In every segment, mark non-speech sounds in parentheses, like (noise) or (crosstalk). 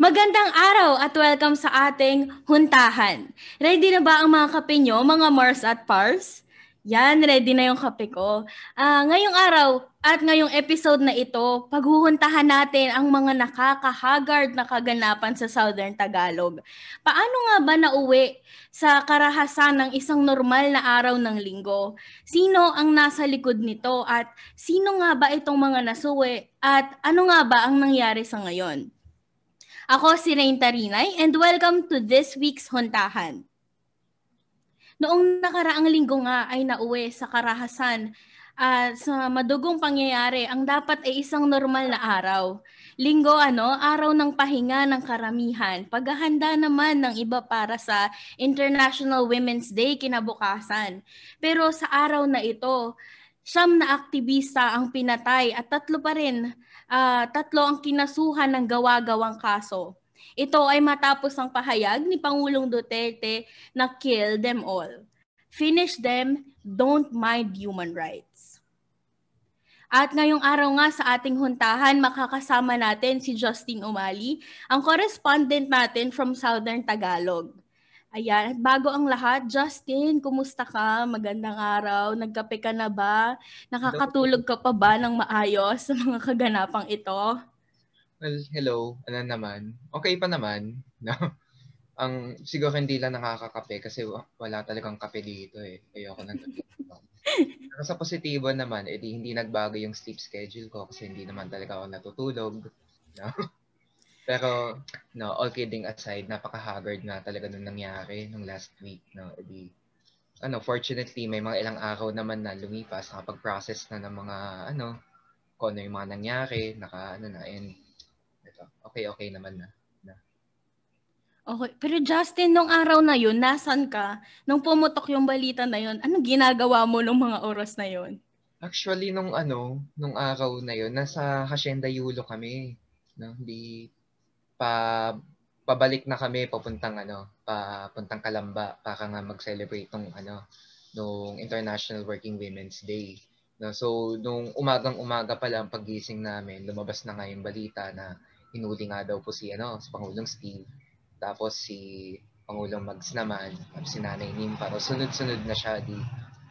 Magandang araw at welcome sa ating huntahan. Ready na ba ang mga kape nyo, mga Mars at Pars? Yan, ready na yung kape ko. Uh, ngayong araw at ngayong episode na ito, paghuhuntahan natin ang mga nakakahagard na kaganapan sa Southern Tagalog. Paano nga ba nauwi sa karahasan ng isang normal na araw ng linggo? Sino ang nasa likod nito at sino nga ba itong mga nasuwi at ano nga ba ang nangyari sa ngayon? Ako si Rain Tarinay and welcome to this week's Huntahan. Noong nakaraang linggo nga ay nauwi sa karahasan at uh, sa madugong pangyayari, ang dapat ay isang normal na araw. Linggo ano, araw ng pahinga ng karamihan. Paghahanda naman ng iba para sa International Women's Day kinabukasan. Pero sa araw na ito, siyam na aktivista ang pinatay at tatlo pa rin, uh, tatlo ang kinasuhan ng gawa-gawang kaso. Ito ay matapos ang pahayag ni Pangulong Duterte na kill them all. Finish them, don't mind human rights. At ngayong araw nga sa ating huntahan, makakasama natin si Justin Umali, ang correspondent natin from Southern Tagalog. Ayan, bago ang lahat, Justin, kumusta ka? Magandang araw. Nagkape ka na ba? Nakakatulog ka pa ba ng maayos sa mga kaganapang ito? Well, hello. Ano naman? Okay pa naman. No? (laughs) Ang siguro hindi lang nakakakape kasi wala talagang kape dito eh. Ayoko nang (laughs) Pero sa positibo naman, edi hindi nagbago yung sleep schedule ko kasi hindi naman talaga ako natutulog. No? (laughs) Pero, no, all kidding aside, napaka-haggard nga talaga nung nangyari nung last week. No? Edi, ano, fortunately, may mga ilang araw naman na lumipas, nakapag-process na ng mga, ano, kung ano yung mga nangyari, naka, ano na, and okay, okay naman na. na. Okay. Pero Justin, nung araw na yun, nasan ka? Nung pumutok yung balita na yun, anong ginagawa mo nung mga oras na yun? Actually, nung ano, nung araw na yun, nasa Hacienda Yulo kami. No? Hindi pa pabalik na kami papuntang ano, papuntang Kalamba para nga mag-celebrate ng ano, nung International Working Women's Day. No, so nung umagang-umaga pa lang pagising namin, lumabas na nga yung balita na hinuli nga daw po si, ano, si Pangulong Steve. Tapos si Pangulong Mags naman, tapos si Nanay Nim, para sunod-sunod na siya. Di.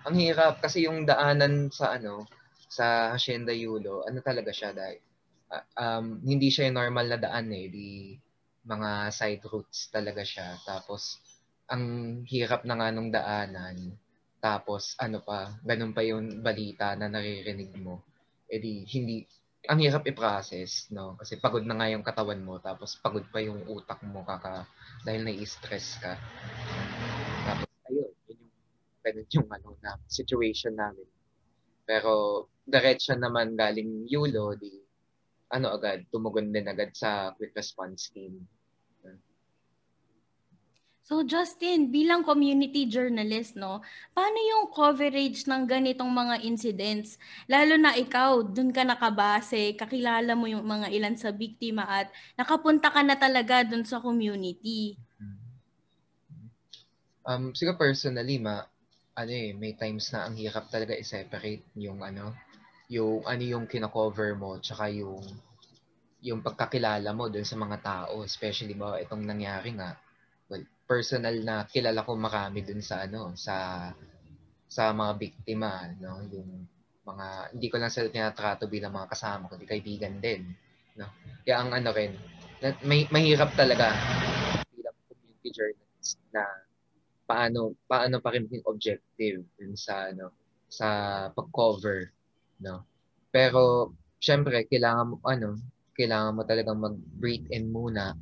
Ang hirap kasi yung daanan sa ano, sa Hacienda Yulo, ano talaga siya dahil um, hindi siya yung normal na daan eh, di mga side routes talaga siya. Tapos ang hirap na nga nung daanan. Tapos ano pa, ganun pa yung balita na naririnig mo. Eh di, hindi, ang hirap i-process, no? Kasi pagod na nga yung katawan mo, tapos pagod pa yung utak mo kaka dahil nai-stress ka. Tapos, ayun, yun yung, ganun yung ano, na, situation namin. Pero, diretso naman galing Yulo, di, ano agad, tumugon din agad sa quick response team. So Justin, bilang community journalist, no, paano yung coverage ng ganitong mga incidents? Lalo na ikaw, dun ka nakabase, kakilala mo yung mga ilan sa biktima at nakapunta ka na talaga dun sa community. Um, siguro personally, ma, ano eh, may times na ang hirap talaga i-separate yung ano, yung ano yung kina-cover mo, tsaka yung yung pagkakilala mo dun sa mga tao, especially ba itong nangyari nga, personal na kilala ko marami dun sa ano sa sa mga biktima no yung mga hindi ko lang sila tinatrato bilang mga kasama kundi kaibigan din no. Kaya ang ano rin may mahirap talaga bilang community journalist na paano paano pa rin yung objective dun sa ano sa pag-cover no pero syempre kailangan mo ano kailangan mo talagang mag-breathe in muna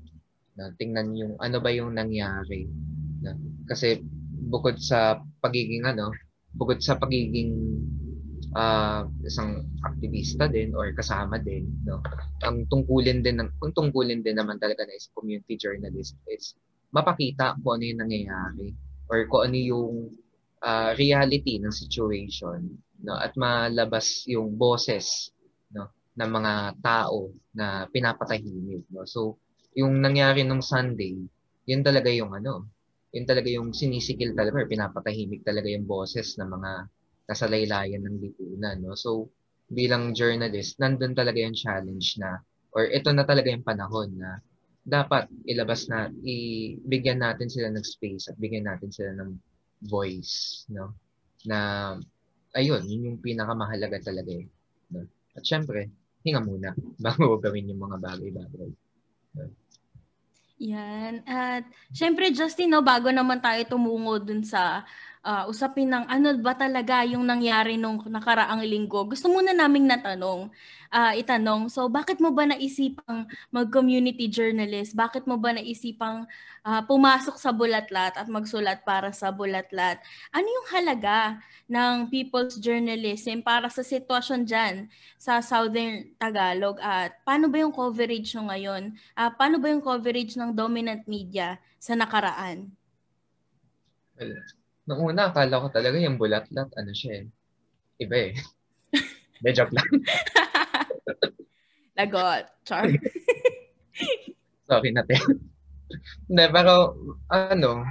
na tingnan yung ano ba yung nangyari. Na, kasi bukod sa pagiging ano, bukod sa pagiging uh, isang aktivista din or kasama din, no. Ang tungkulin din ng ang tungkulin din naman talaga na is community journalist is mapakita kung ano yung nangyayari or kung ano yung uh, reality ng situation no at malabas yung boses no ng mga tao na pinapatahimik no so yung nangyari nung Sunday, yun talaga yung ano, yun talaga yung sinisikil talaga or pinapatahimik talaga yung boses ng mga nasa laylayan ng lipunan. No? So, bilang journalist, nandun talaga yung challenge na, or ito na talaga yung panahon na dapat ilabas na ibigyan natin sila ng space at bigyan natin sila ng voice no na ayun yun yung pinakamahalaga talaga eh no? at syempre hinga muna (laughs) bago gawin yung mga bagay-bagay no? Yan. At syempre Justin, no, bago naman tayo tumungo dun sa uh, usapin ng ano ba talaga yung nangyari nung nakaraang linggo, gusto muna naming natanong uh, itanong. So, bakit mo ba naisipang mag-community journalist? Bakit mo ba naisipang uh, pumasok sa Bulatlat at magsulat para sa Bulatlat? Ano yung halaga ng people's journalism para sa sitwasyon dyan sa Southern Tagalog? At paano ba yung coverage nyo ngayon? Uh, paano ba yung coverage ng dominant media sa nakaraan? Well, nung una, akala ko talaga yung Bulatlat, ano siya eh. Iba eh. (laughs) Medyo lang. (laughs) Lagot. Char. Sorry natin. Hindi, pero ano,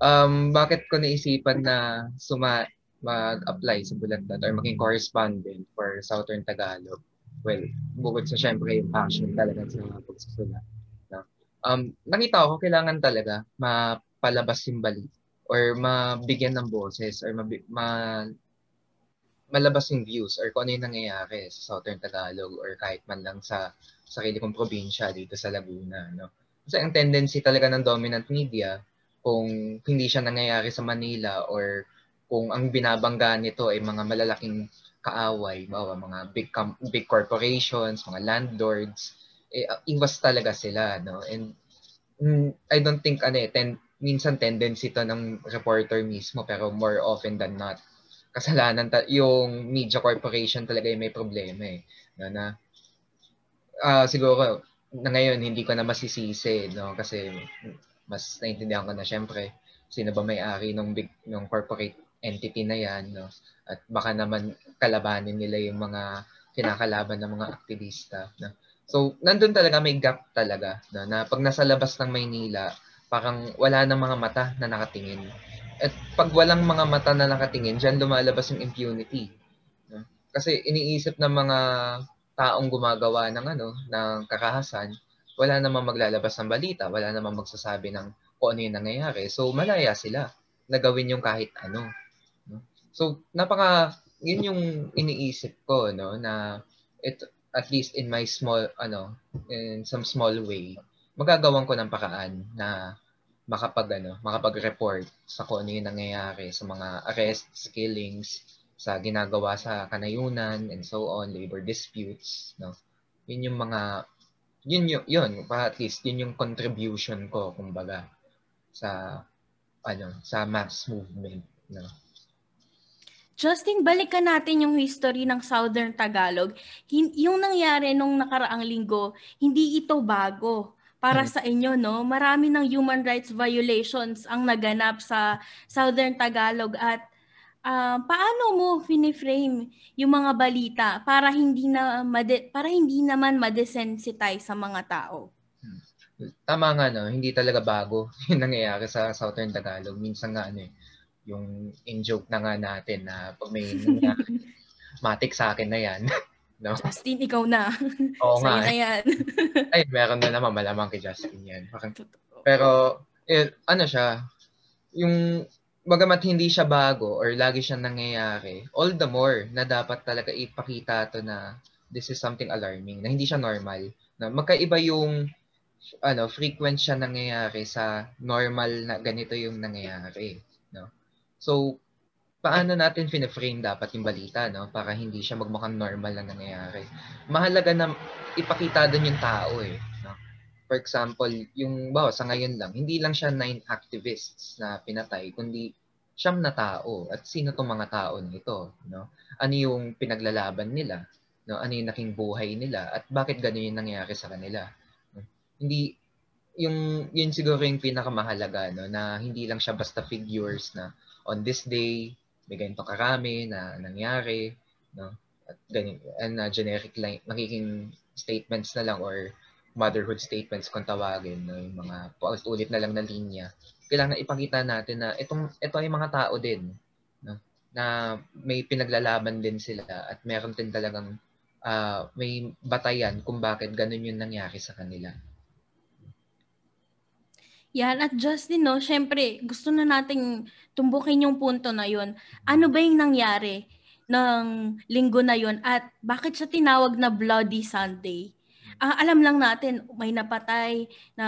um, bakit ko naisipan na suma mag-apply sa Bulatlat or maging correspondent for Southern Tagalog? Well, bukod sa syempre yung passion talaga sa pagsusulat. No? Um, nakita ko, kailangan talaga mapalabas yung bali or mabigyan ng boses or mabi- ma malabas yung views or kung ano yung nangyayari sa Southern Tagalog or kahit man lang sa sarili kong probinsya dito sa Laguna. No? Kasi ang tendency talaga ng dominant media, kung hindi siya nangyayari sa Manila or kung ang binabangga nito ay mga malalaking kaaway, bawa mga big com- big corporations, mga landlords, eh, iwas talaga sila, no? And mm, I don't think ano eh, ten, minsan tendency to ng reporter mismo pero more often than not kasalanan ta- yung media corporation talaga yung may problema eh. Na, na uh, siguro na ngayon hindi ko na masisisi no kasi mas naintindihan ko na syempre sino ba may-ari ng big ng corporate entity na yan no at baka naman kalabanin nila yung mga kinakalaban ng mga aktivista no so nandun talaga may gap talaga no na pag nasa labas ng Maynila parang wala nang mga mata na nakatingin at pag walang mga mata na nakatingin, dyan lumalabas yung impunity. Kasi iniisip ng mga taong gumagawa ng ano, ng kakahasan, wala namang maglalabas ng balita, wala namang magsasabi ng kung ano yung nangyayari. So malaya sila na gawin yung kahit ano. No? So napaka yun yung iniisip ko no na it at least in my small ano in some small way magagawan ko ng paraan na makapag ano, makapag-report sa kung ano yung nangyayari sa mga arrests, killings, sa ginagawa sa kanayunan and so on, labor disputes, no. Yun yung mga yun yun, yun at least yun yung contribution ko kumbaga sa ano, sa mass movement, no. Justin, balikan natin yung history ng Southern Tagalog. Yung nangyari nung nakaraang linggo, hindi ito bago para hmm. sa inyo, no? Marami ng human rights violations ang naganap sa Southern Tagalog at uh, paano mo fini-frame yung mga balita para hindi na made- para hindi naman madesensitize sa mga tao? Hmm. Tama nga no, hindi talaga bago (laughs) yung nangyayari sa Southern Tagalog. Minsan nga ano eh, yung in-joke na nga natin na pag may (laughs) nangyayari, matik sa akin na yan. (laughs) No? Justin, ikaw na. (laughs) Oo nga. na yan. (laughs) Ay, meron na naman malamang kay Justin yan. Pero, eh, ano siya, yung bagamat hindi siya bago or lagi siyang nangyayari, all the more na dapat talaga ipakita to na this is something alarming, na hindi siya normal. Na magkaiba yung ano, frequent siya nangyayari sa normal na ganito yung nangyayari. No? So, paano natin fine-frame dapat yung balita, no? Para hindi siya magmukhang normal na nangyayari. Mahalaga na ipakita doon yung tao, eh. No? For example, yung, bawa, sa ngayon lang, hindi lang siya nine activists na pinatay, kundi siyam na tao. At sino tong mga tao nito, no? Ano yung pinaglalaban nila? No? Ano yung naking buhay nila? At bakit ganun yung nangyayari sa kanila? No? Hindi, yung, yun siguro yung pinakamahalaga, no? Na hindi lang siya basta figures na on this day, may ganito karami na nangyari, no? At ganyan, and uh, generic lang, magiging statements na lang or motherhood statements kung tawagin, no? yung mga paulit-ulit na lang na linya. Kailangan ipakita natin na itong, ito ay mga tao din, no? na may pinaglalaban din sila at meron din talagang uh, may batayan kung bakit ganun yung nangyari sa kanila. Yan, at Justin, no, syempre, gusto na nating tumbukin yung punto na yun. Ano ba yung nangyari ng linggo na yun at bakit siya tinawag na Bloody Sunday? Uh, alam lang natin, may napatay na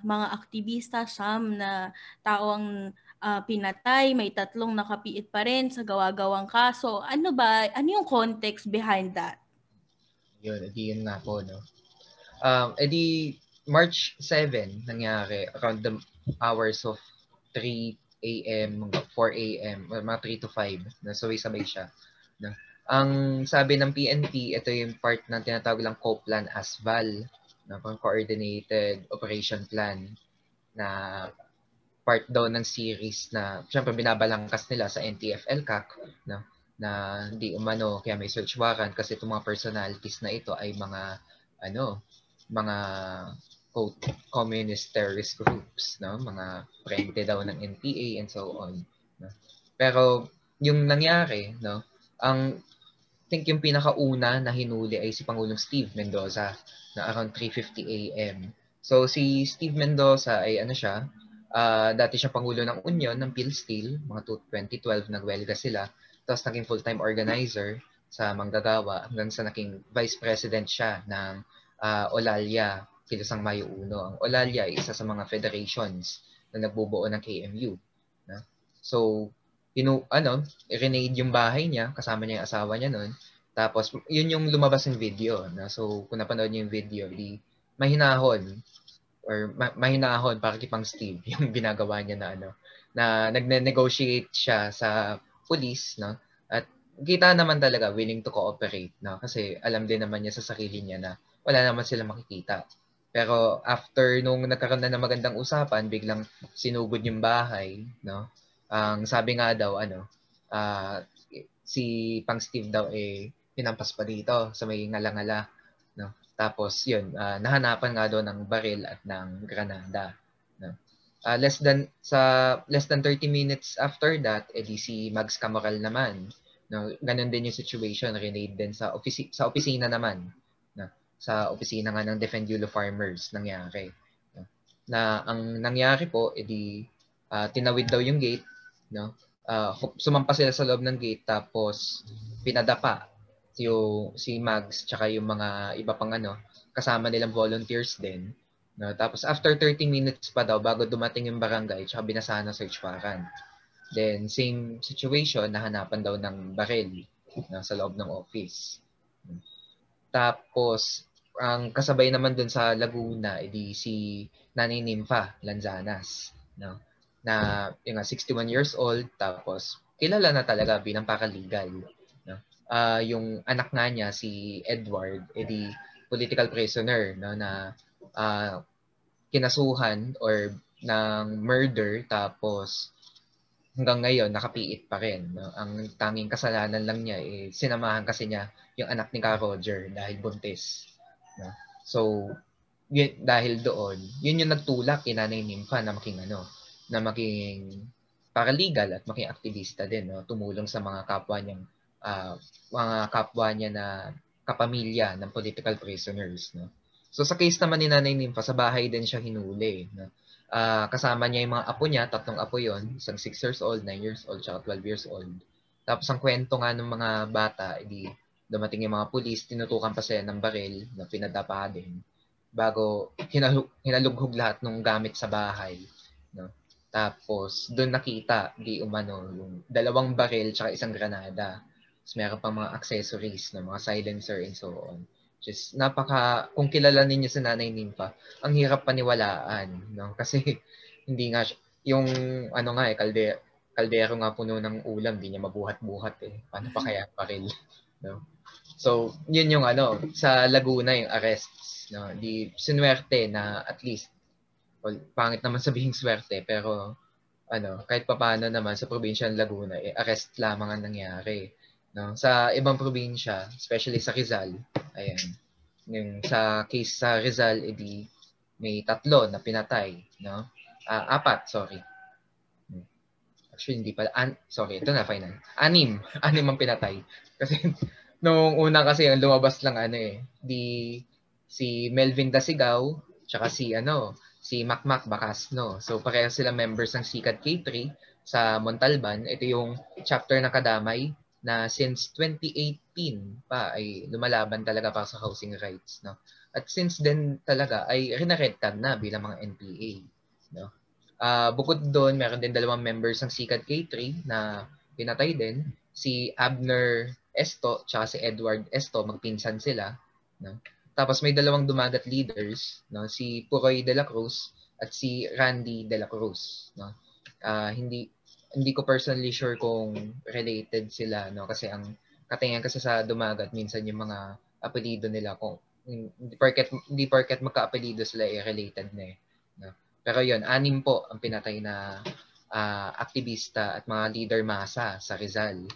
mga aktivista, some na tao ang uh, pinatay, may tatlong nakapiit pa rin sa gawa-gawang kaso. Ano ba, ano yung context behind that? Yun, edi yun nga po, no? Um, edi March 7 nangyari around the hours of 3 a.m., 4 a.m., mga 3 to 5, na sabay-sabay siya. No? Ang sabi ng PNP, ito yung part ng tinatawag lang COPLAN ASVAL, no? Coordinated Operation Plan, na part daw ng series na syempre binabalangkas nila sa NTF-LCAC no? na hindi umano kaya may search warrant kasi itong mga personalities na ito ay mga ano mga quote, communist terrorist groups, no? mga frente daw ng NPA and so on. No? Pero yung nangyari, no, ang think yung pinakauna na hinuli ay si Pangulong Steve Mendoza na around 3:50 AM. So si Steve Mendoza ay ano siya, uh, dati siya pangulo ng Union ng PhilSteel, mga 2012 nagwelga sila. Tapos naging full-time organizer sa Manggagawa hanggang sa naging vice president siya ng uh, Olalia Kilusang Mayo Uno. Ang Olalia ay isa sa mga federations na nagbubuo ng KMU. Na? So, inu ano, renade yung bahay niya, kasama niya yung asawa niya noon. Tapos, yun yung lumabas ng video. Na? So, kung napanood niyo yung video, di mahinahon or ma- mahinahon para kay Pang Steve (laughs) yung ginagawa niya na ano na nagne-negotiate siya sa police no at kita naman talaga willing to cooperate no kasi alam din naman niya sa sarili niya na wala naman sila makikita pero after nung nagkaroon na ng magandang usapan, biglang sinugod yung bahay, no? Ang sabi nga daw ano, uh, si Pang Steve daw eh pinampas pa dito sa may ngalangala, no? Tapos yun, uh, nahanapan nga daw ng baril at ng granada, no? Uh, less than sa less than 30 minutes after that, edi si Mags Camoral naman, no? Ganun din yung situation, renade din sa ofisi- sa opisina naman sa opisina nga ng Defend Yulo Farmers nangyari. Na ang nangyari po, edi uh, tinawid daw yung gate, no? Uh, sumampa sila sa loob ng gate tapos pinadapa yung si Mags tsaka yung mga iba pang ano, kasama nilang volunteers din. No? Tapos after 30 minutes pa daw bago dumating yung barangay tsaka binasahan ng search warrant. Then same situation, nahanapan daw ng baril no, sa loob ng office. Tapos ang kasabay naman dun sa Laguna, edi si Nanay Nympha Lanzanas, no? Na yung 61 years old tapos kilala na talaga bilang paralegal, no? Uh, yung anak nga niya si Edward, edi political prisoner, no, na uh, kinasuhan or ng murder tapos hanggang ngayon nakapiit pa rin. No? Ang tanging kasalanan lang niya eh sinamahan kasi niya yung anak ni Ka Roger dahil buntis. No? So, yun, dahil doon, yun yung nagtulak kay Nanay Nympha na making ano, na making paralegal at making aktivista din, no? tumulong sa mga kapwa niyang uh, mga kapwa niya na kapamilya ng political prisoners. No? So sa case naman ni Nanay Nympha, sa bahay din siya hinuli. No? Uh, kasama niya yung mga apo niya, tatlong apo yon isang 6 years old, 9 years old, tsaka 12 years old. Tapos ang kwento nga ng mga bata, edi dumating yung mga pulis, tinutukan pa sila ng baril na pinadapa din bago hinalug, hinalughog lahat ng gamit sa bahay. No? Tapos, doon nakita, di umano, yung dalawang baril tsaka isang granada. Tapos meron pang mga accessories, no? mga silencer and so on. Just napaka, kung kilala ninyo sa Nanay Nympha, ang hirap paniwalaan. No? (laughs) Kasi, hindi nga, yung ano nga eh, kalde, kaldero nga puno ng ulam, di niya mabuhat-buhat eh. Paano pa kaya baril? (laughs) No? So, yun yung ano, sa Laguna yung arrests. No? Di sinuwerte na at least, well, pangit naman (laughs) sabihin swerte, pero ano, kahit papaano naman sa probinsya ng Laguna, eh, arrest lamang ang nangyari. No? Sa ibang probinsya, especially sa Rizal, ayan, yung sa case sa Rizal, edi may tatlo na pinatay. No? Uh, apat, sorry. Actually, hindi pala. An- sorry, ito na, final. Anim. (laughs) Anim ang pinatay. Kasi nung una kasi ang lumabas lang ano eh, di si Melvin Dasigaw, tsaka si ano, si Macmac Bacasno. So pareho sila members ng Sikat K3 sa Montalban. Ito yung chapter na kadamay na since 2018 pa ay lumalaban talaga para sa housing rights. No? At since then talaga ay rinaredtag na bilang mga NPA. No? Uh, bukod doon, meron din dalawang members ng Sikat K3 na pinatay din. Si Abner Esto tsaka si Edward Esto, magpinsan sila. No? Tapos may dalawang dumagat leaders, no? si Puroy de la Cruz at si Randy de la Cruz. No? Uh, hindi hindi ko personally sure kung related sila no kasi ang katingin kasi sa dumagat minsan yung mga apelyido nila kung hindi porket hindi porket magka-apelyido sila eh, related na eh. No? Pero yon anim po ang pinatay na uh, aktivista at mga leader masa sa Rizal.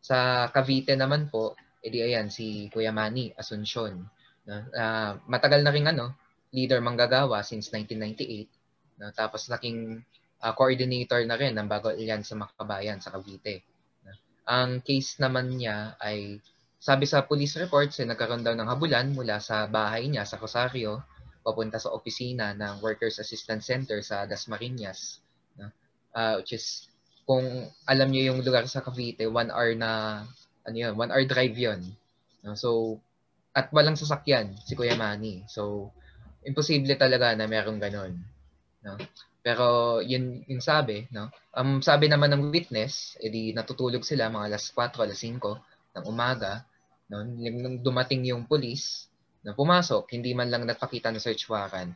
Sa Cavite naman po, edi ayan si Kuya Manny Asuncion Uh, matagal na rin ano, leader manggagawa since 1998. No? Tapos naging uh, coordinator na rin ng Bago Alyansa Makabayan sa Cavite. No? Ang case naman niya ay sabi sa police reports, eh, nagkaroon daw ng habulan mula sa bahay niya sa Rosario papunta sa opisina ng Workers Assistance Center sa Dasmariñas. No? Uh, which is, kung alam niyo yung lugar sa Cavite, one hour na, ano yun, one hour drive yun. So, at walang sasakyan si Kuya Manny. So, imposible talaga na merong ganun. No? Pero yun yung sabi, no? Um, sabi naman ng witness, edi natutulog sila mga alas 4, alas 5 ng umaga, no? Nung dumating yung pulis, na pumasok, hindi man lang nagpakita ng search warrant,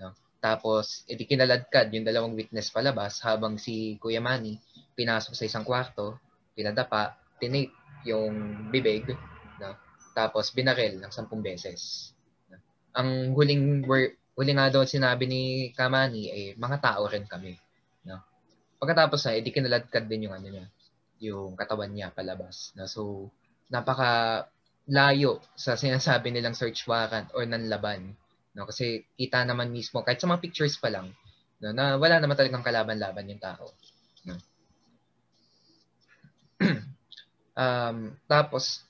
no? Tapos edi kinaladkad yung dalawang witness palabas habang si Kuya Manny pinasok sa isang kwarto, pinadapa, tinape yung bibig, no? Tapos binarel ng sampung beses. Ang huling word, huli nga daw sinabi ni Kamani ay eh, mga tao rin kami. No? Pagkatapos na, edi kinaladkad din yung ano niya, yung katawan niya palabas. No? So, napaka layo sa sinasabi nilang search warrant or nanlaban. No? Kasi kita naman mismo, kahit sa mga pictures pa lang, no? na wala naman talagang kalaban-laban yung tao. (clears throat) Um, tapos,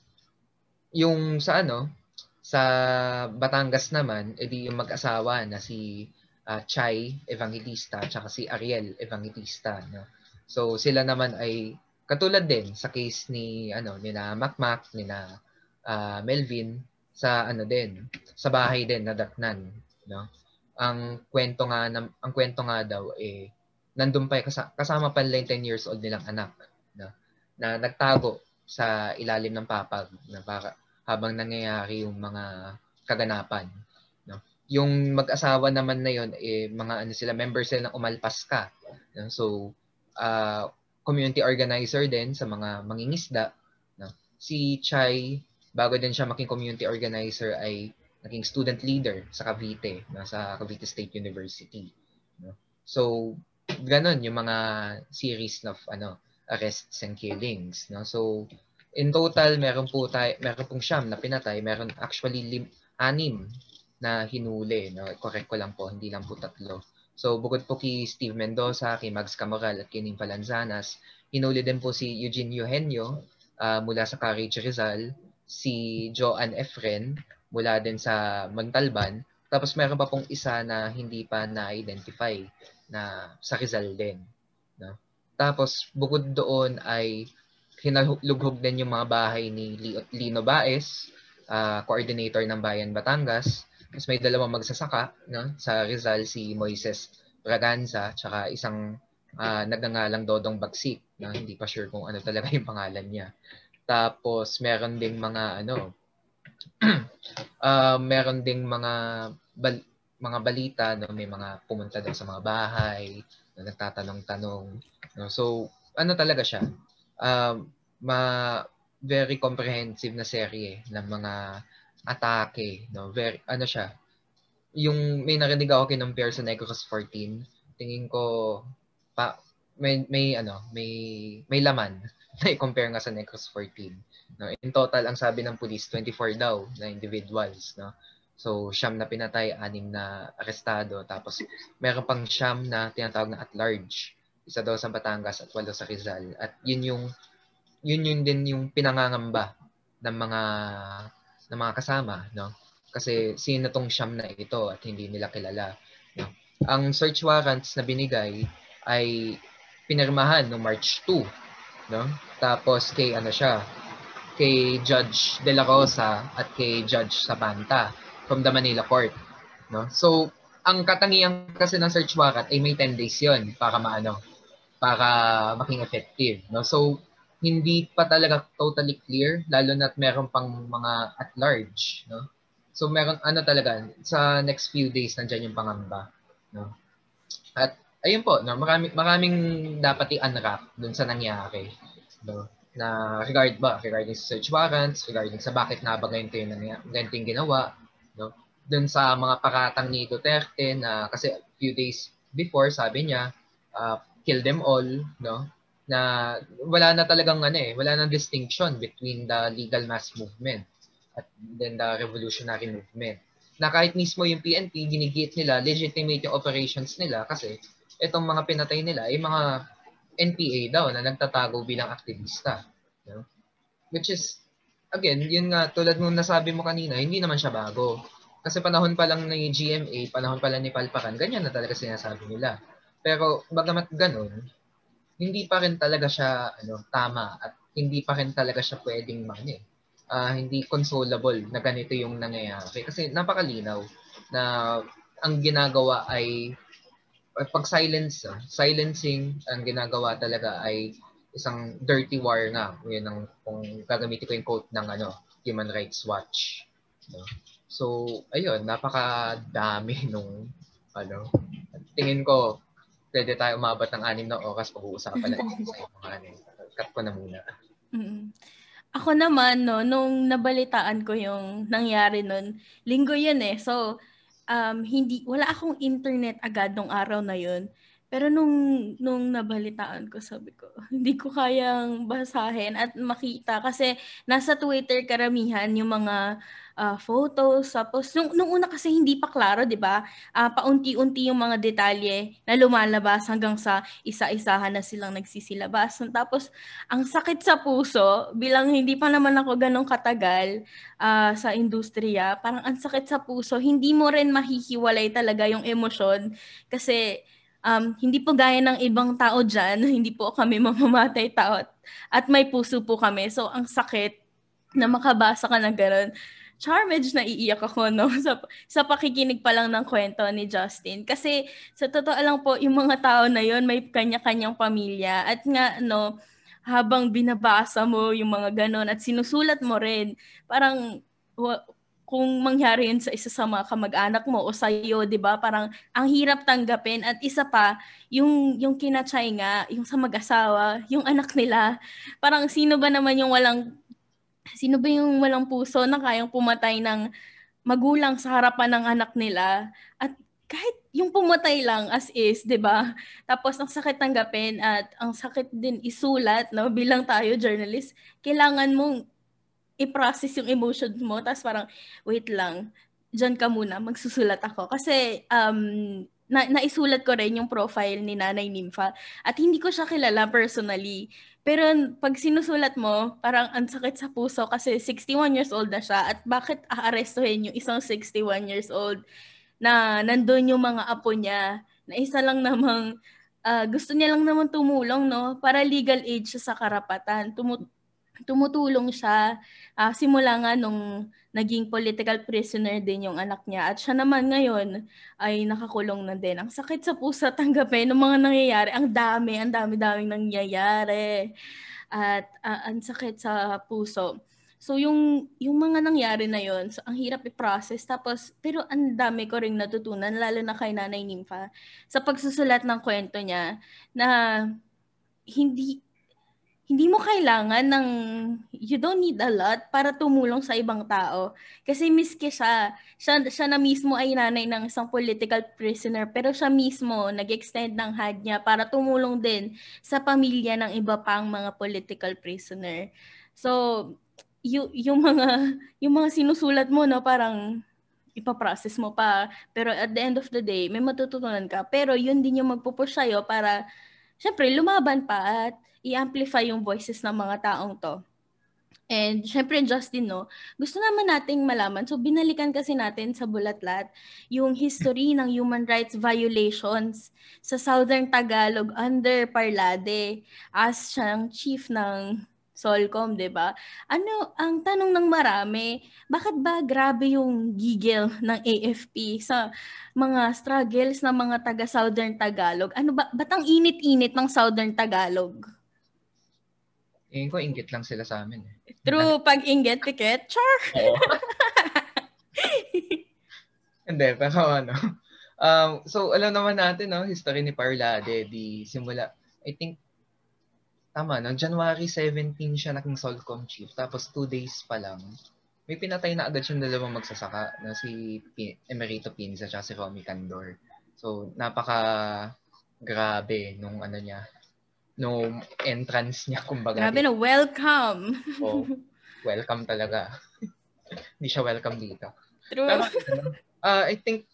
yung sa ano, sa Batangas naman, edi yung mag-asawa na si uh, Chai Evangelista at si Ariel Evangelista. No? So sila naman ay katulad din sa case ni ano ni na Macmac, ni na uh, Melvin sa ano din, sa bahay din na Daknan, no? Ang kwento nga na, ang kwento nga daw eh nandun pa kasama, kasama pa nila 10 years old nilang anak, no? Na nagtago sa ilalim ng papag na para habang nangyayari yung mga kaganapan. No? Yung mag-asawa naman na yon eh, mga ano sila, members sila ng Umalpas ka. No? So, uh, community organizer din sa mga mangingisda. No? Si Chai, bago din siya maging community organizer, ay naging student leader sa Cavite, no? sa Cavite State University. No? So, ganun yung mga series of ano arrests and killings no? So in total meron po tayo meron pong siyam na pinatay. Meron actually lim, anim na hinuli no? Correct ko lang po hindi lang po tatlo. So bukod po kay Steve Mendoza kay Max Camoral at kay Ning Palanzanas hinuli din po si Eugene Eugenio uh, mula sa Courage Rizal si Joan Efren mula din sa Montalban. Tapos meron pa pong isa na hindi pa na-identify na sa Rizal din no tapos bukod doon ay hinalughog din yung mga bahay ni Lino Baez, uh, coordinator ng Bayan Batangas. Tapos may dalawang magsasaka no? sa Rizal, si Moises Braganza, tsaka isang uh, nagngangalang Dodong Bagsik, na hindi pa sure kung ano talaga yung pangalan niya. Tapos meron ding mga ano, uh, (clears throat) meron ding mga bal- mga balita, no? may mga pumunta daw sa mga bahay, na nagtatanong-tanong. No? So, ano talaga siya? um, ma very comprehensive na serye ng mga atake, no? Very ano siya. Yung may narinig ako kinumpare sa Necros 14, tingin ko pa may may ano, may may laman (laughs) na i-compare nga sa Necros 14. No? In total, ang sabi ng police, 24 daw na individuals, no? So, siyam na pinatay, anim na arestado, tapos meron pang siyam na tinatawag na at large isa daw sa Batangas at walo sa Rizal. At yun yung yun yun din yung pinangangamba ng mga ng mga kasama, no? Kasi sino tong siyam na ito at hindi nila kilala, no? ang search warrants na binigay ay pinirmahan no March 2, no? Tapos kay ano siya, kay Judge De La Rosa at kay Judge Sabanta from the Manila Court, no? So, ang katangian kasi ng search warrant ay may 10 days 'yon para maano, para maging effective, no? So, hindi pa talaga totally clear lalo na't meron pang mga at large, no? So meron ano talaga sa next few days nandiyan yung pangamba, no? At ayun po, no, marami maraming dapat i-unwrap dun sa nangyari, no? Na regard ba regarding sa search warrants, regarding sa bakit na ba ganito yung, ganito yung ginawa? Dun sa mga paratang ni Duterte na kasi few days before sabi niya, uh, kill them all, no? na wala na talagang ano eh, wala nang distinction between the legal mass movement at then the revolutionary movement. Na kahit mismo yung PNP, ginigit nila, legitimate yung operations nila kasi itong mga pinatay nila ay mga NPA daw na nagtatago bilang aktivista. Know? Which is, again, yun nga, tulad nung nasabi mo kanina, hindi naman siya bago. Kasi panahon pa lang ni GMA, panahon pa lang ni Palpakan, ganyan na talaga sinasabi nila. Pero bagamat ganun, hindi pa rin talaga siya ano tama at hindi pa rin talaga siya pwedeng man eh. Uh, hindi consolable na ganito yung nangyayari kasi napakalinaw na ang ginagawa ay pag silence uh, silencing ang ginagawa talaga ay isang dirty war nga yun ang kung gagamitin ko yung quote ng ano Human Rights Watch no? So ayun napakadami (laughs) nung ano tingin ko pwede tayo umabot ng anim na oras pag-uusapan natin sa (laughs) mga ano. Cut ko na muna. Mm-hmm. Ako naman, no, nung nabalitaan ko yung nangyari nun, linggo yun eh. So, um, hindi, wala akong internet agad nung araw na yun. Pero nung, nung nabalitaan ko, sabi ko, (laughs) hindi ko kayang basahin at makita. Kasi nasa Twitter karamihan yung mga uh, photos. Tapos, nung, nung una kasi hindi pa klaro, di ba? Uh, paunti-unti yung mga detalye na lumalabas hanggang sa isa-isahan na silang nagsisilabas. Tapos, ang sakit sa puso, bilang hindi pa naman ako ganong katagal uh, sa industriya, parang ang sakit sa puso, hindi mo rin mahihiwalay talaga yung emosyon. Kasi, um, hindi po gaya ng ibang tao dyan, (laughs) hindi po kami mamamatay tao at, may puso po kami. So, ang sakit na makabasa ka ng gano'n. Charmage na iiyak ako no (laughs) sa, sa pakikinig pa lang ng kwento ni Justin kasi sa totoo lang po yung mga tao na yon may kanya-kanyang pamilya at nga no habang binabasa mo yung mga ganon at sinusulat mo rin parang kung mangyari yun sa isa sa mga kamag-anak mo o sa iyo, 'di ba? Parang ang hirap tanggapin at isa pa, yung yung kinachay nga, yung sa mag-asawa, yung anak nila. Parang sino ba naman yung walang sino ba yung walang puso na kayang pumatay ng magulang sa harapan ng anak nila? At kahit yung pumatay lang as is, 'di ba? Tapos ang sakit tanggapin at ang sakit din isulat, no, bilang tayo journalist, kailangan mong i-process yung emotions mo. Tapos parang, wait lang, dyan ka muna, magsusulat ako. Kasi, um, na, naisulat ko rin yung profile ni Nanay Nympha. At hindi ko siya kilala personally. Pero pag sinusulat mo, parang ang sakit sa puso kasi 61 years old na siya. At bakit aarestuhin yung isang 61 years old na nandun yung mga apo niya, na isa lang namang uh, gusto niya lang naman tumulong, no? Para legal age siya sa karapatan. Tumu- tumutulong siya. Uh, simula nga nung naging political prisoner din yung anak niya. At siya naman ngayon ay nakakulong na din. Ang sakit sa puso tanggapin ng mga nangyayari. Ang dami, ang dami-daming nangyayari. At uh, ang sakit sa puso. So yung yung mga nangyari na yon, so ang hirap i-process tapos pero ang dami ko ring natutunan lalo na kay Nanay Nympha sa pagsusulat ng kwento niya na hindi hindi mo kailangan ng, you don't need a lot para tumulong sa ibang tao. Kasi miski siya, siya, siya na mismo ay nanay ng isang political prisoner, pero siya mismo nag-extend ng hand niya para tumulong din sa pamilya ng iba pang mga political prisoner. So, y- yung mga yung mga sinusulat mo no parang ipaprocess mo pa pero at the end of the day may matututunan ka pero yun din yung magpupush sa'yo para syempre lumaban pa at i-amplify yung voices ng mga taong to. And syempre Justin, no, gusto naman nating malaman, so binalikan kasi natin sa Bulatlat yung history ng human rights violations sa Southern Tagalog under Parlade as siyang chief ng Solcom, 'di ba? Ano ang tanong ng marami, bakit ba grabe yung gigil ng AFP sa mga struggles ng mga taga Southern Tagalog? Ano ba batang init-init ng Southern Tagalog? Tingin ko, inggit lang sila sa amin. Eh. True, pag inggit, tiket, char! Oo. (laughs) Hindi, pero ano. Um, so, alam naman natin, no, history ni Parlade, di simula, I think, tama, no, January 17 siya naging Solcom chief, tapos two days pa lang, may pinatay na agad yung dalawang magsasaka, na si P- Emerito Pinza at si Romy Candor. So, napaka grabe nung ano niya, no entrance niya, kumbaga. Grabe na, welcome. oh, (laughs) welcome talaga. Hindi siya welcome dito. True. Pero, uh, I think,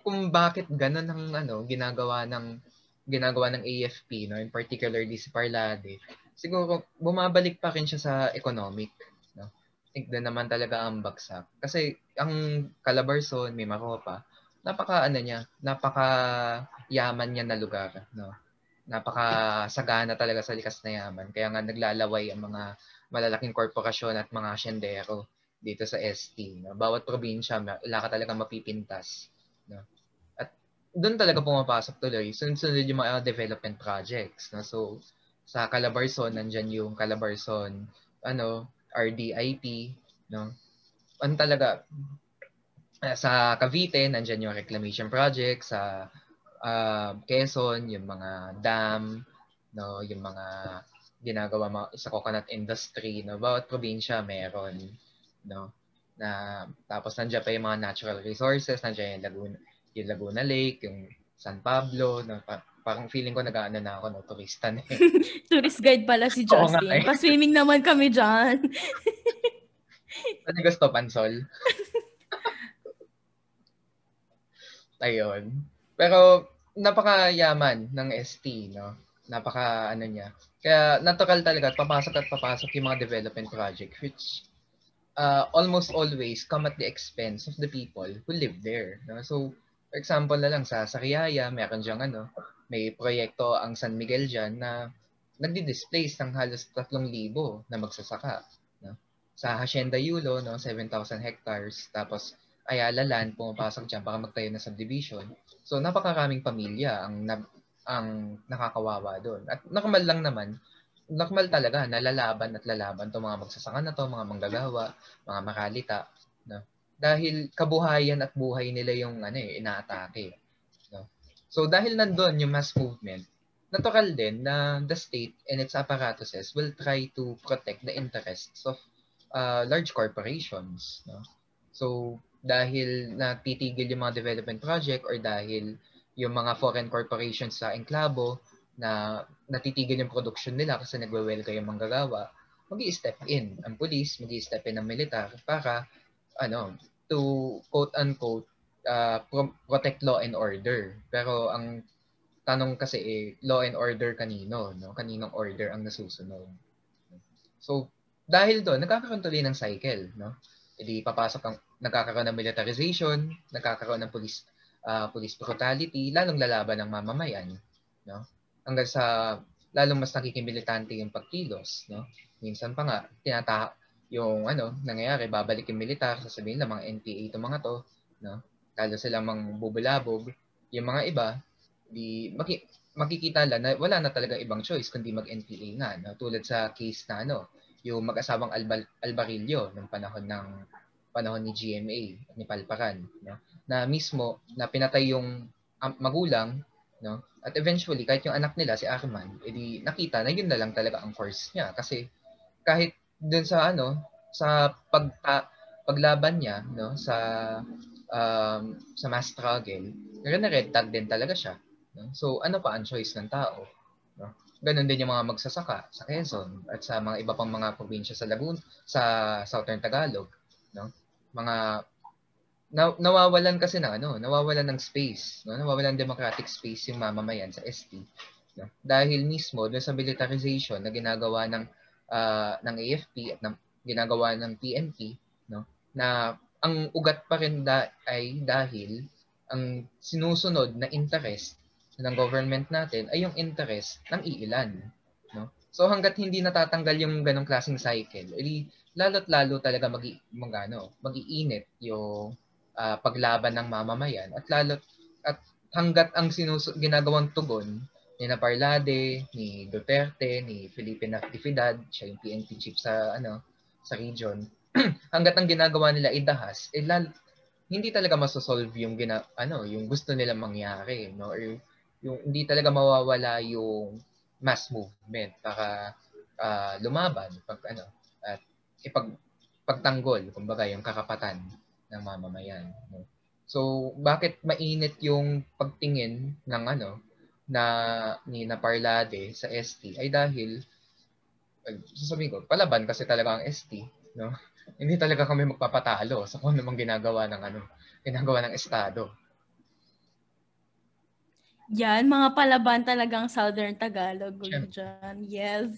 kung bakit ganun ang ano, ginagawa ng ginagawa ng AFP, no, in particular si Parlade, siguro bumabalik pa rin siya sa economic. No? I think na naman talaga ang bagsak. Kasi ang Calabarzon, may Maropa, napaka ano niya, napaka yaman niya na lugar. No? Napakasagana talaga sa likas na yaman. Kaya nga naglalaway ang mga malalaking korporasyon at mga asyendero dito sa ST. No? Bawat probinsya, wala ka talaga mapipintas. No? At doon talaga pumapasok tuloy. Sunod-sunod yung mga development projects. No? So, sa Calabarzon, nandyan yung Calabarzon, ano, RDIP, no? Ano talaga, sa Cavite, nandyan yung reclamation project, sa uh, Quezon, yung mga dam, no, yung mga ginagawa mga, sa coconut industry, no, bawat probinsya meron, no, na tapos nandiyan pa yung mga natural resources, nandiyan yung Laguna, yung Laguna Lake, yung San Pablo, no, pa, parang feeling ko nag-ano na ako, no, turista na eh. (laughs) Tourist guide pala si (laughs) Justin. eh. Pa-swimming naman kami dyan. (laughs) ano gusto, pansol? Ayun. Pero napakayaman ng ST, no? Napaka ano niya. Kaya natural talaga papasok at papasok yung mga development project which uh, almost always come at the expense of the people who live there. No? So, for example na lang sa Sariaya, meron diyang ano, may proyekto ang San Miguel dyan na nagdi-displace ng halos 3,000 na magsasaka. No? Sa Hacienda Yulo, no, 7,000 hectares. Tapos Ayala Land, pumapasok dyan para magtayo ng subdivision. So, napakaraming pamilya ang, na, ang nakakawawa doon. At normal lang naman, normal talaga na lalaban at lalaban to mga magsasaka na to, mga manggagawa, mga makalita. No? Dahil kabuhayan at buhay nila yung ano, eh, inaatake. No? So, dahil nandun yung mass movement, natural din na the state and its apparatuses will try to protect the interests of uh, large corporations. No? So, dahil natitigil yung mga development project or dahil yung mga foreign corporations sa enklabo na natitigil yung production nila kasi nagwe-welga yung manggagawa, mag step in ang police, mag step in ang militar para ano, to quote-unquote uh, pro- protect law and order. Pero ang tanong kasi eh, law and order kanino, no? Kaninong order ang nasusunod. So, dahil doon, nagkakaroon tuloy ng cycle, no? Hindi papasok ang nagkakaroon ng militarization, nagkakaroon ng police uh, police brutality, lalong lalaban ng mamamayan, no? Hanggang sa lalong mas nagiging militante yung pagkilos, no? Minsan pa nga tinata yung ano, nangyayari, babalik yung militar, sasabihin lang mga NPA itong mga to, no? Lalo silang mang bubulabog. Yung mga iba, di maki, makikita lang na wala na talaga ibang choice kundi mag-NPA nga, no? Tulad sa case na ano, yung mag-asawang Alba, Albarillo ng panahon ng panahon ni GMA ni Palparan no? Na mismo na pinatay yung um, magulang no? At eventually kahit yung anak nila si Arman edi nakita na yun na lang talaga ang course niya. Kasi kahit dun sa ano sa pag paglaban niya no? Sa um, sa mass struggle red tag din talaga siya no? so ano pa ang choice ng tao no ganun din yung mga magsasaka sa Quezon at sa mga iba pang mga probinsya sa Laguna sa Southern Tagalog no mga na, nawawalan kasi ng ano, nawawalan ng space, no? Nawawalan democratic space yung mamamayan sa ST, no? Dahil mismo doon sa militarization na ginagawa ng uh, ng AFP at ng ginagawa ng PNP, no? Na ang ugat pa rin da- ay dahil ang sinusunod na interest ng government natin ay yung interest ng iilan, no? So hangga't hindi natatanggal yung ganong klaseng cycle, edi lalo't lalo talaga mag mag ano, mag-iinit yung uh, paglaban ng mamamayan at lalo't at hangga't ang sinus ginagawang tugon ni Naparlade, ni Duterte, ni Felipe Natividad, siya yung PNP chief sa ano sa region, (clears throat) hangga't ang ginagawa nila idahas, eh lal, hindi talaga masosolve yung gina, ano, yung gusto nila mangyari, no? Or yung hindi talaga mawawala yung mass movement para uh, lumaban pag ano at ipag pagtanggol kumbaga yung kakapatan ng mamamayan no? so bakit mainit yung pagtingin ng ano na ni na Parlade sa ST ay dahil sasabihin ko palaban kasi talaga ang ST no? (laughs) Hindi talaga kami magpapatalo sa kung ano ginagawa ng ano ginagawa ng estado yan, mga palaban talagang Southern Tagalog dyan. Yes.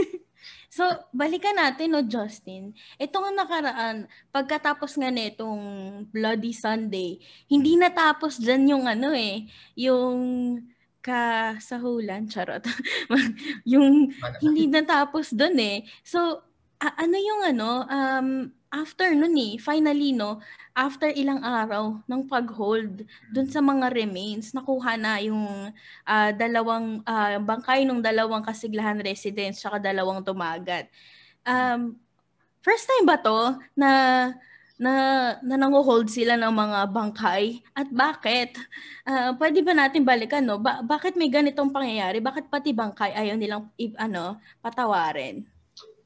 (laughs) so, balikan natin, no, Justin. Itong nakaraan, pagkatapos nga nitong Bloody Sunday, hindi natapos dyan yung ano eh, yung kasahulan, charot. (laughs) yung hindi natapos doon eh. So, a- ano yung ano, um, after nun eh, finally no, after ilang araw ng pag-hold dun sa mga remains, nakuha na yung uh, dalawang uh, bangkay ng dalawang kasiglahan residents saka dalawang tumagat. Um, first time ba to na na, na nangu-hold sila ng mga bangkay at bakit? Uh, pwede ba natin balikan no? Ba- bakit may ganitong pangyayari? Bakit pati bangkay ayaw nilang i- ano, patawarin?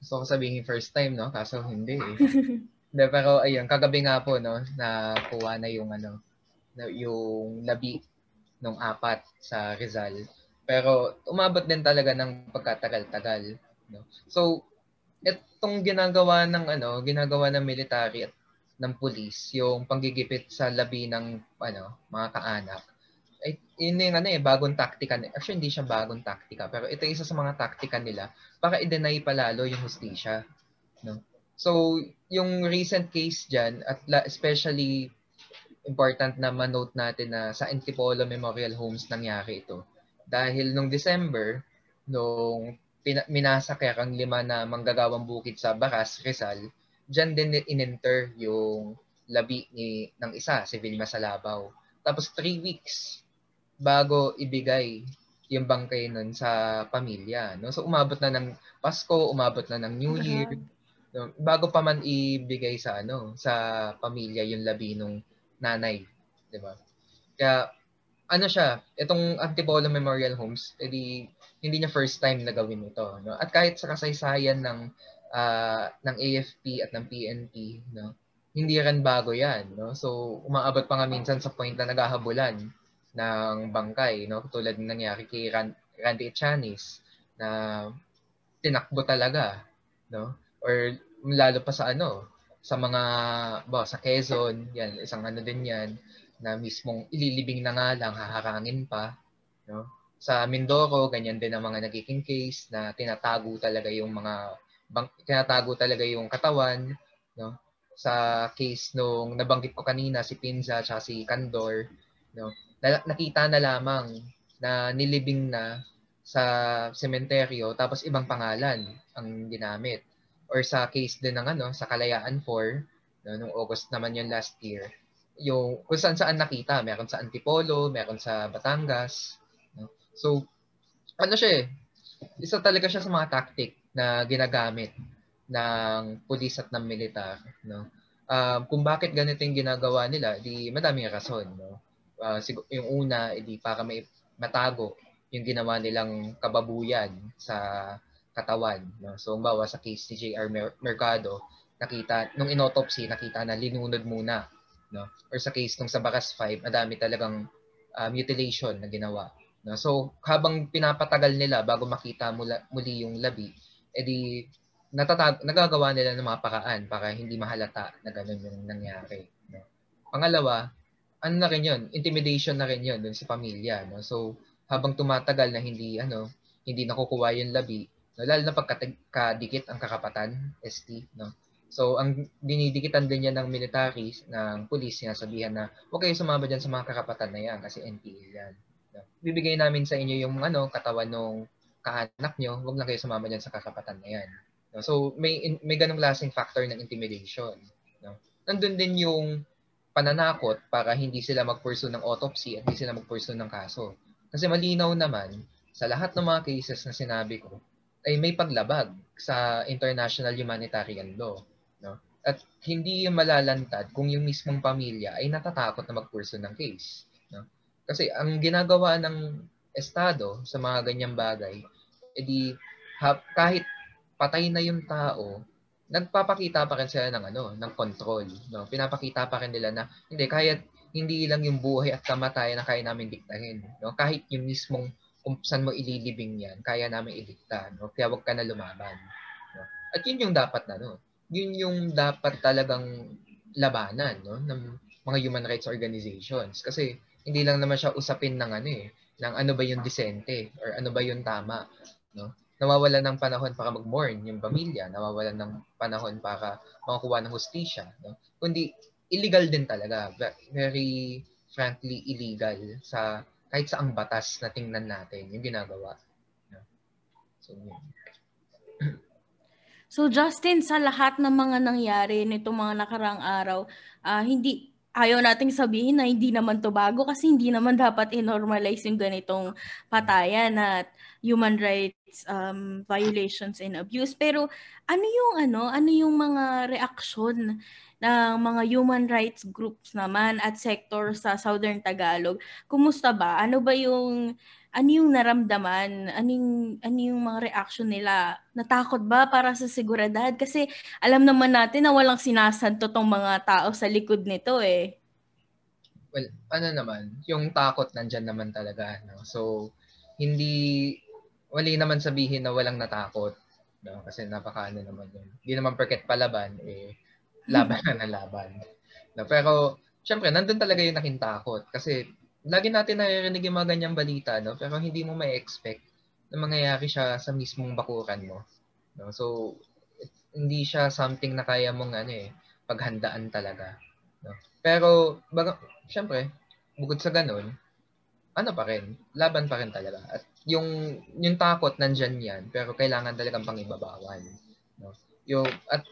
Gusto ko sabihin first time, no? Kaso hindi eh. (laughs) De, pero ayun, kagabi nga po no, na kuha na yung ano, na, yung labi nung apat sa Rizal. Pero umabot din talaga ng pagkatagal-tagal, no. So itong ginagawa ng ano, ginagawa ng military at ng pulis, yung panggigipit sa labi ng ano, mga kaanak. Yun yung ano eh, bagong taktika. Actually, hindi siya bagong taktika, pero ito isa sa mga taktika nila para i-deny palalo yung hustisya. No? So, yung recent case dyan, at especially important na manote natin na sa Antipolo Memorial Homes nangyari ito. Dahil nung December, nung pina, ang lima na manggagawang bukid sa Baras, Rizal, dyan din in-enter yung labi ni, ng isa, si Vilma Salabaw. Tapos three weeks bago ibigay yung bangkay nun sa pamilya. No? So umabot na ng Pasko, umabot na ng New Year. No, bago pa man ibigay sa ano, sa pamilya yung labi nung nanay, 'di ba? Kaya ano siya, itong Antipolo Memorial Homes, edi hindi niya first time na gawin ito, no? At kahit sa kasaysayan ng uh, ng AFP at ng PNP, no? Hindi rin bago 'yan, no? So umaabot pa nga minsan sa point na naghahabulan ng bangkay, no? Tulad ng nangyari kay Rand, Randy Chanis na tinakbo talaga, no? or lalo pa sa ano, sa mga, ba, sa Quezon, yan, isang ano din yan, na mismong ililibing na nga lang, haharangin pa, no? Sa Mindoro, ganyan din ang mga nagiging case na tinatago talaga yung mga, bang, tinatago talaga yung katawan, no? Sa case nung nabanggit ko kanina, si Pinza at si Candor, no? Na, nakita na lamang na nilibing na sa sementeryo tapos ibang pangalan ang ginamit or sa case din ng ano, sa Kalayaan 4, no, nung August naman yung last year, yung kung saan saan nakita, meron sa Antipolo, meron sa Batangas. No? So, ano siya eh, isa talaga siya sa mga tactic na ginagamit ng pulis at ng militar. No? Um, kung bakit ganito yung ginagawa nila, di madaming rason. No? Uh, sig- yung una, edi para may matago yung ginawa nilang kababuyan sa katawan. No? So, bawa sa case ni J.R. Mercado, nakita, nung inotopsy, nakita na linunod muna. No? Or sa case nung sa Bakas 5, madami talagang uh, mutilation na ginawa. No? So, habang pinapatagal nila bago makita mula, muli yung labi, edi natatag, nagagawa nila ng mga paraan para hindi mahalata na ganun yung nangyari. No? Pangalawa, ano na rin yun, intimidation na rin yun dun sa pamilya. No? So, habang tumatagal na hindi, ano, hindi nakukuha yung labi, No? Lalo na pagkadikit ang kakapatan, ST. No? So, ang dinidikitan din yan ng military, ng police, sabihan na huwag kayo sumama dyan sa mga kakapatan na yan kasi NPA yan. No? Bibigay namin sa inyo yung ano, katawan ng kaanak nyo, huwag lang kayo sumama dyan sa kakapatan na yan. No? So, may, may ganong lasting factor ng intimidation. No? Nandun din yung pananakot para hindi sila mag-pursue ng autopsy at hindi sila mag-pursue ng kaso. Kasi malinaw naman, sa lahat ng mga cases na sinabi ko, ay may paglabag sa international humanitarian law. No? At hindi yung malalantad kung yung mismong pamilya ay natatakot na mag-pursue ng case. No? Kasi ang ginagawa ng Estado sa mga ganyang bagay, edi ha, kahit patay na yung tao, nagpapakita pa rin sila ng ano, ng control, no? Pinapakita pa rin nila na hindi kaya hindi lang yung buhay at kamatayan na kaya namin diktahin, no? Kahit yung mismong kung saan mo ililibing yan, kaya namin idikta, no? Kaya wag ka na lumaban, no? At yun yung dapat na, no? Yun yung dapat talagang labanan, no? ng mga human rights organizations kasi hindi lang naman siya usapin ng ano eh, ng ano ba yung disente or ano ba yung tama, no? Nawawalan ng panahon para mag-mourn yung pamilya, nawawalan ng panahon para makakuha ng hustisya. No? Kundi illegal din talaga. Very frankly illegal sa kahit sa ang batas na tingnan natin yung ginagawa. So, yun. So Justin, sa lahat ng mga nangyari nito mga nakarang araw, uh, hindi ayaw nating sabihin na hindi naman to bago kasi hindi naman dapat i-normalize yung ganitong patayan at human rights um, violations and abuse. Pero ano yung ano, ano yung mga reaksyon ng mga human rights groups naman at sector sa Southern Tagalog? Kumusta ba? Ano ba yung ano yung naramdaman? Ano yung, ano yung mga reaction nila? Natakot ba para sa seguridad? Kasi alam naman natin na walang sinasanto tong mga tao sa likod nito eh. Well, ano naman, yung takot nandyan naman talaga. No? So, hindi wali naman sabihin na walang natakot. No? Kasi napaka ano naman yun. Hindi naman perket palaban, eh, laban (laughs) na laban. No? Pero, syempre, nandun talaga yung nakintakot. Kasi, lagi natin naririnig yung mga ganyang balita, no? pero hindi mo may expect na mangyayari siya sa mismong bakuran mo. No? So, hindi siya something na kaya mong ano eh, paghandaan talaga. No? Pero, baga, syempre, bukod sa ganun, ano pa rin, laban pa rin talaga. At yung yung takot nandiyan yan, pero kailangan talagang pangibabawal. No? Yung at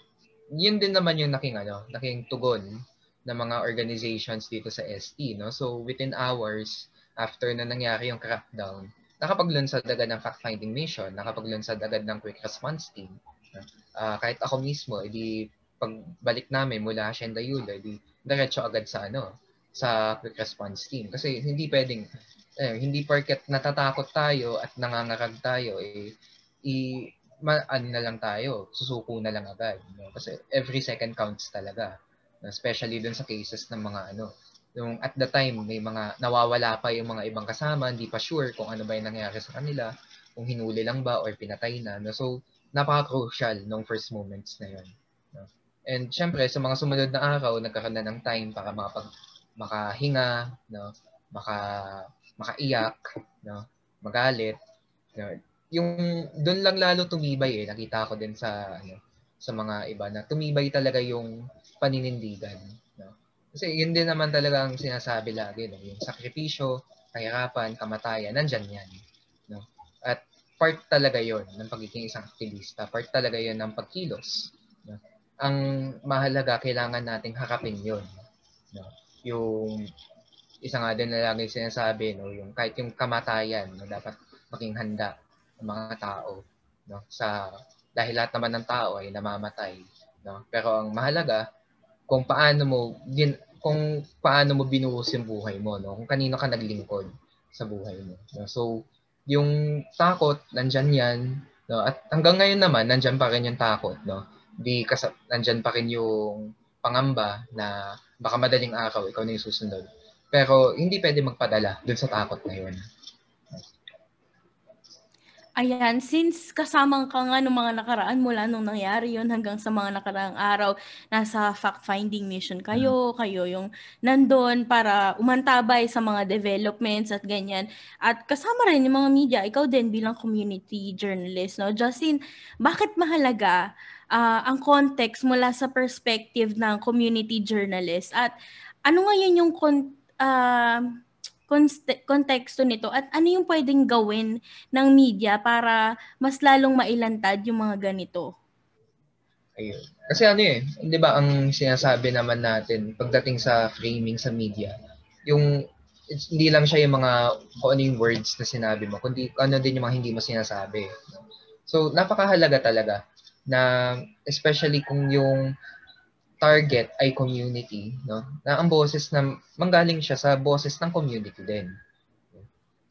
yun din naman yung naking ano, naking tugon ng mga organizations dito sa ST, no? So within hours after na nangyari yung crackdown, nakapaglunsad agad ng fact-finding mission, nakapaglunsad agad ng quick response team. Uh, kahit ako mismo, edi pagbalik namin mula Hacienda Yulo, edi diretso agad sa ano, sa quick response team. Kasi hindi pwedeng, eh, hindi porket natatakot tayo at nangangarag tayo, eh, i, ma, ano na lang tayo, susuko na lang agad. No? Kasi every second counts talaga. Especially dun sa cases ng mga ano, yung at the time may mga nawawala pa yung mga ibang kasama, hindi pa sure kung ano ba yung nangyari sa kanila, kung hinuli lang ba or pinatay na. No? So, napaka-crucial nung first moments na yun. No? And syempre, sa mga sumunod na araw, nagkaroon na ng time para makapag makahinga, no? Maka makaiyak, no? Magalit. No? Yung doon lang lalo tumibay eh. Nakita ko din sa ano sa mga iba na tumibay talaga yung paninindigan, no? Kasi yun din naman talaga ang sinasabi lagi, no? Yung sakripisyo, kahirapan, kamatayan, nandyan yan. No? At part talaga yon ng pagiging isang aktivista. Part talaga yon ng pagkilos. No? Ang mahalaga, kailangan nating hakapin yon. No? yung isa nga din na lagi sinasabi, no, yung kahit yung kamatayan, no, dapat maging handa ng mga tao, no, sa dahil lahat naman ng tao ay namamatay, no. Pero ang mahalaga kung paano mo din kung paano mo binuhos yung buhay mo, no, kung kanino ka naglingkod sa buhay mo. No? So, yung takot, nandyan yan, no, at hanggang ngayon naman, nandyan pa rin yung takot, no. Di kasi nandyan pa rin yung pangamba na baka madaling araw, ikaw na yung susunod. Pero hindi pwede magpadala dun sa takot na yun. Ayan, since kasamang ka nga nung mga nakaraan mula nung nangyari yon hanggang sa mga nakaraang araw, nasa fact-finding mission kayo, kayo yung nandun para umantabay sa mga developments at ganyan. At kasama rin yung mga media, ikaw din bilang community journalist, no? Justin, bakit mahalaga uh, ang context mula sa perspective ng community journalist? At ano ngayon yung con- uh, konteksto nito at ano yung pwedeng gawin ng media para mas lalong mailantad yung mga ganito? Ayun. Kasi ano eh, 'di ba ang sinasabi naman natin pagdating sa framing sa media, yung hindi lang siya yung mga kung ano yung words na sinabi mo, kundi ano din yung mga hindi mo sinasabi. So, napakahalaga talaga na especially kung yung target ay community, no? Na ang boses na manggaling siya sa boses ng community din.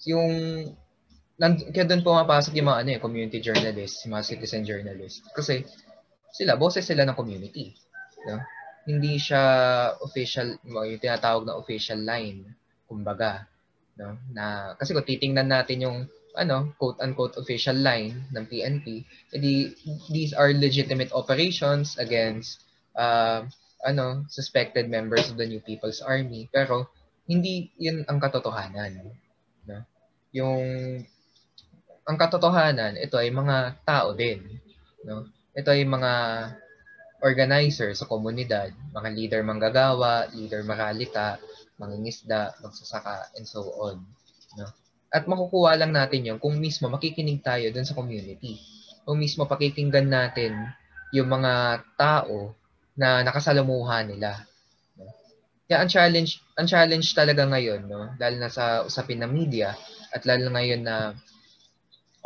Yung nan, kaya doon pumapasok yung mga ano eh, community journalists, mga citizen journalists. Kasi sila, boses sila ng community. No? Hindi siya official, yung tinatawag na official line, kumbaga. No? Na, kasi kung titingnan natin yung ano, quote-unquote official line ng PNP, edi these are legitimate operations against uh, ano, suspected members of the New People's Army. Pero hindi 'yun ang katotohanan. No? Yung ang katotohanan, ito ay mga tao din. No? Ito ay mga organizer sa komunidad, mga leader manggagawa, leader maralita, mangingisda, magsasaka, and so on. No? At makukuha lang natin yon kung mismo makikinig tayo dun sa community. Kung mismo pakikinggan natin yung mga tao na nakasalamuha nila. Kaya ang challenge, ang challenge talaga ngayon, no, lalo na sa usapin ng media at lalo ngayon na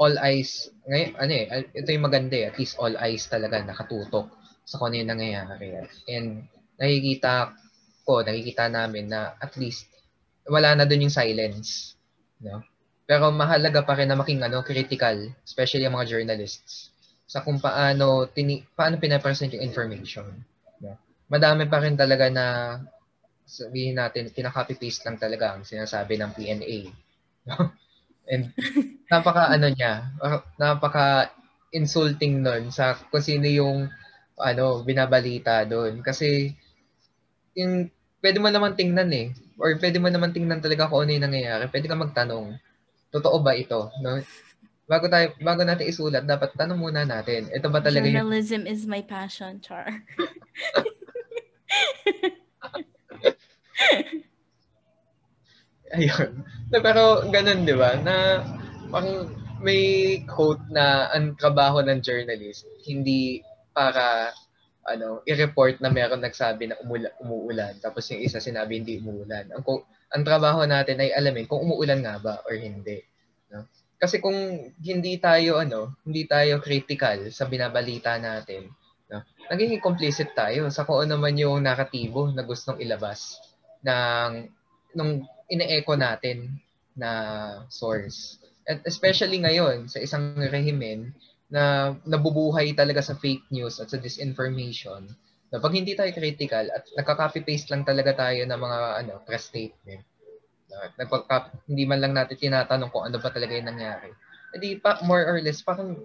all eyes, ngayon, ano eh, ito yung maganda eh, at least all eyes talaga nakatutok sa kung ano yung nangyayari. And nakikita ko, nakikita namin na at least wala na dun yung silence. No? Pero mahalaga pa rin na making ano, critical, especially ang mga journalists, sa kung paano, tini, paano pinapresent yung information madami pa rin talaga na sabihin natin, kinaka-copy-paste lang talaga ang sinasabi ng PNA. (laughs) And napaka ano niya, napaka insulting nun sa kung sino yung ano binabalita doon kasi yung pwede mo naman tingnan eh or pwede mo naman tingnan talaga kung ano yung nangyayari. Pwede ka magtanong, totoo ba ito? No? Bago tayo bago natin isulat, dapat tanong muna natin. Ito ba talaga Journalism yung... is my passion, Char. (laughs) (laughs) Ayun. Pero ganun, di ba? Na pang may quote na ang trabaho ng journalist, hindi para ano, i-report na meron nagsabi na umula, umuulan, tapos yung isa sinabi hindi umuulan. Ang, ang trabaho natin ay alamin kung umuulan nga ba or hindi. No? Kasi kung hindi tayo ano, hindi tayo critical sa binabalita natin, No? Nagiging complicit tayo sa kung ano man yung naratibo na gustong ilabas ng nung ine-echo natin na source. At especially ngayon sa isang rehimen na nabubuhay talaga sa fake news at sa disinformation, na pag hindi tayo critical at nagka-copy-paste lang talaga tayo ng mga ano, press statement, nagpag hindi man lang natin tinatanong kung ano ba talaga yung nangyari. Hindi pa, more or less, parang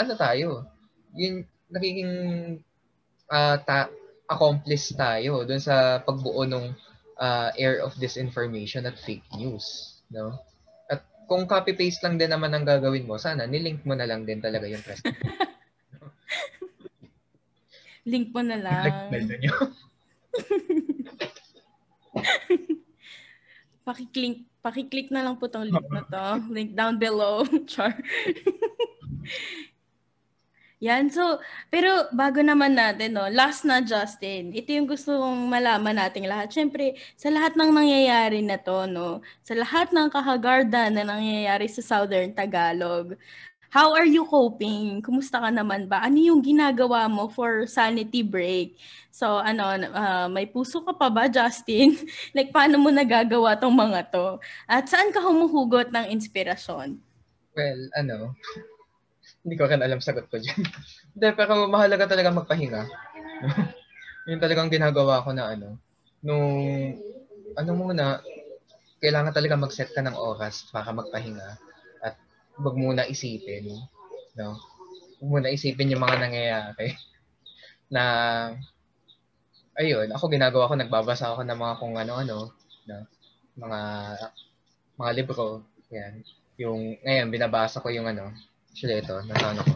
ano tayo, yun, nagiging uh, ta- accomplice tayo doon sa pagbuo ng uh, air of disinformation at fake news, no? At kung copy-paste lang din naman ang gagawin mo, sana nilink mo na lang din talaga yung press. (laughs) Link mo na lang. (laughs) Paki-click, paki-click na lang po tong link na to. Link down below. (laughs) Char. Yan. So, pero bago naman natin, no, last na Justin, ito yung gusto kong malaman nating lahat. Siyempre, sa lahat ng nangyayari na to, no, sa lahat ng kahagarda na nangyayari sa Southern Tagalog, how are you coping? Kumusta ka naman ba? Ano yung ginagawa mo for sanity break? So, ano, uh, may puso ka pa ba, Justin? (laughs) like, paano mo nagagawa tong mga to? At saan ka humuhugot ng inspirasyon? Well, ano, hindi ko rin alam sagot ko dyan. (laughs) Hindi, pero mahalaga talaga magpahinga. (laughs) Yun talagang ginagawa ko na ano. Nung, ano muna, kailangan talaga mag-set ka ng oras para magpahinga. At wag muna isipin, no? Wag muna isipin yung mga nangyayari (laughs) na ayun, ako ginagawa ko, nagbabasa ako ng mga kung ano-ano, no? mga mga libro, yan. Yung, ngayon, binabasa ko yung ano, actually ito, nasa ano ko.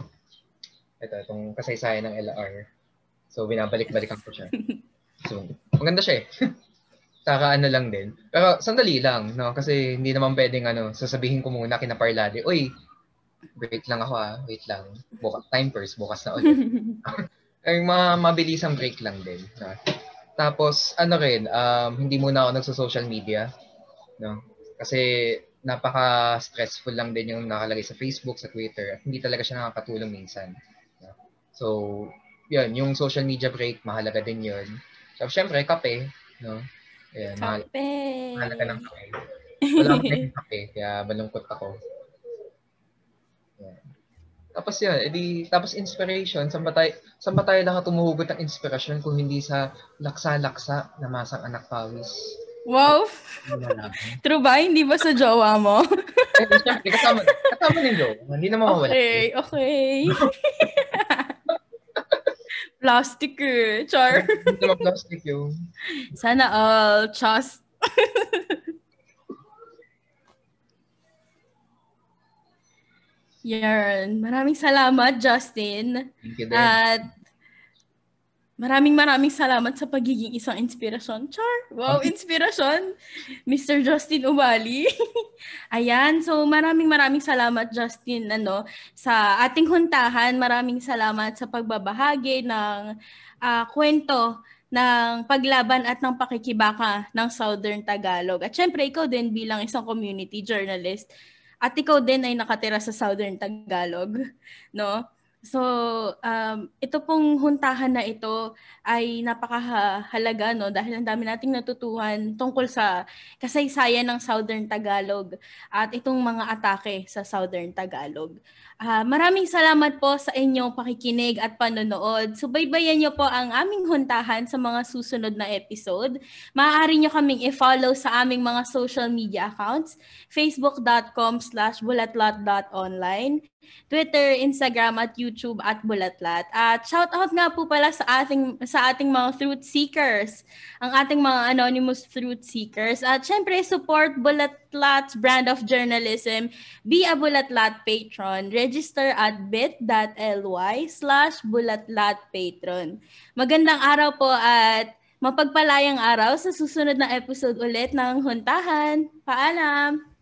Ito, itong kasaysayan ng LR. So, binabalik-balikan ko siya. (laughs) So, maganda siya eh. (laughs) Saka ano lang din. Pero sandali lang, no? Kasi hindi naman pwedeng ano, sasabihin ko muna kina Parlade, Uy, break lang ako ah, wait lang. Buka, time first, bukas na ulit. (laughs) Ay, ma mabilisang break lang din. No? Tapos, ano rin, um, hindi muna ako nagsa-social media. No? Kasi napaka-stressful lang din yung nakalagay sa Facebook, sa Twitter. At hindi talaga siya nakakatulong minsan. So, yun, yung social media break, mahalaga din yun. So, syempre, kape. No? Ayan, kape. Mahal, mahalaga ng kape. Wala akong kape, kaya malungkot ako. Ayan. Tapos yun, edi, tapos inspiration, saan ba tayo, saan ba tayo nakatumuhugot ng inspirasyon kung hindi sa laksa-laksa na masang anak pawis? Wow! True ba? Hindi ba sa jowa mo? eh, syempre, kasama, kasama din jowa. Hindi na mawawala. Okay, okay. (laughs) plastic eh. Char. Hindi naman plastic yung. Sana all. Trust. (laughs) Yan. Maraming salamat, Justin. Thank you. At maraming maraming salamat sa pagiging isang inspirasyon. Char! Wow, inspirasyon! Mr. Justin Umali. (laughs) Ayan. So, maraming maraming salamat, Justin, ano, sa ating huntahan. Maraming salamat sa pagbabahagi ng uh, kwento ng paglaban at ng pakikibaka ng Southern Tagalog. At syempre, ikaw din bilang isang community journalist, at ikaw din ay nakatira sa Southern Tagalog, no? So, um, ito pong huntahan na ito ay napakahalaga no dahil ang dami nating natutuhan tungkol sa kasaysayan ng Southern Tagalog at itong mga atake sa Southern Tagalog. Uh, maraming salamat po sa inyong pakikinig at panonood. Subaybayan niyo po ang aming huntahan sa mga susunod na episode. Maaari niyo kaming i-follow sa aming mga social media accounts, facebook.com slash bulatlat.online, Twitter, Instagram at YouTube at Bulatlat. At shout out nga po pala sa ating sa ating mga truth seekers, ang ating mga anonymous truth seekers. At syempre support Bulatlat's brand of journalism. Be a Bulatlat patron. Register at bit.ly slash bulatlatpatron. Magandang araw po at mapagpalayang araw sa susunod na episode ulit ng Huntahan. Paalam!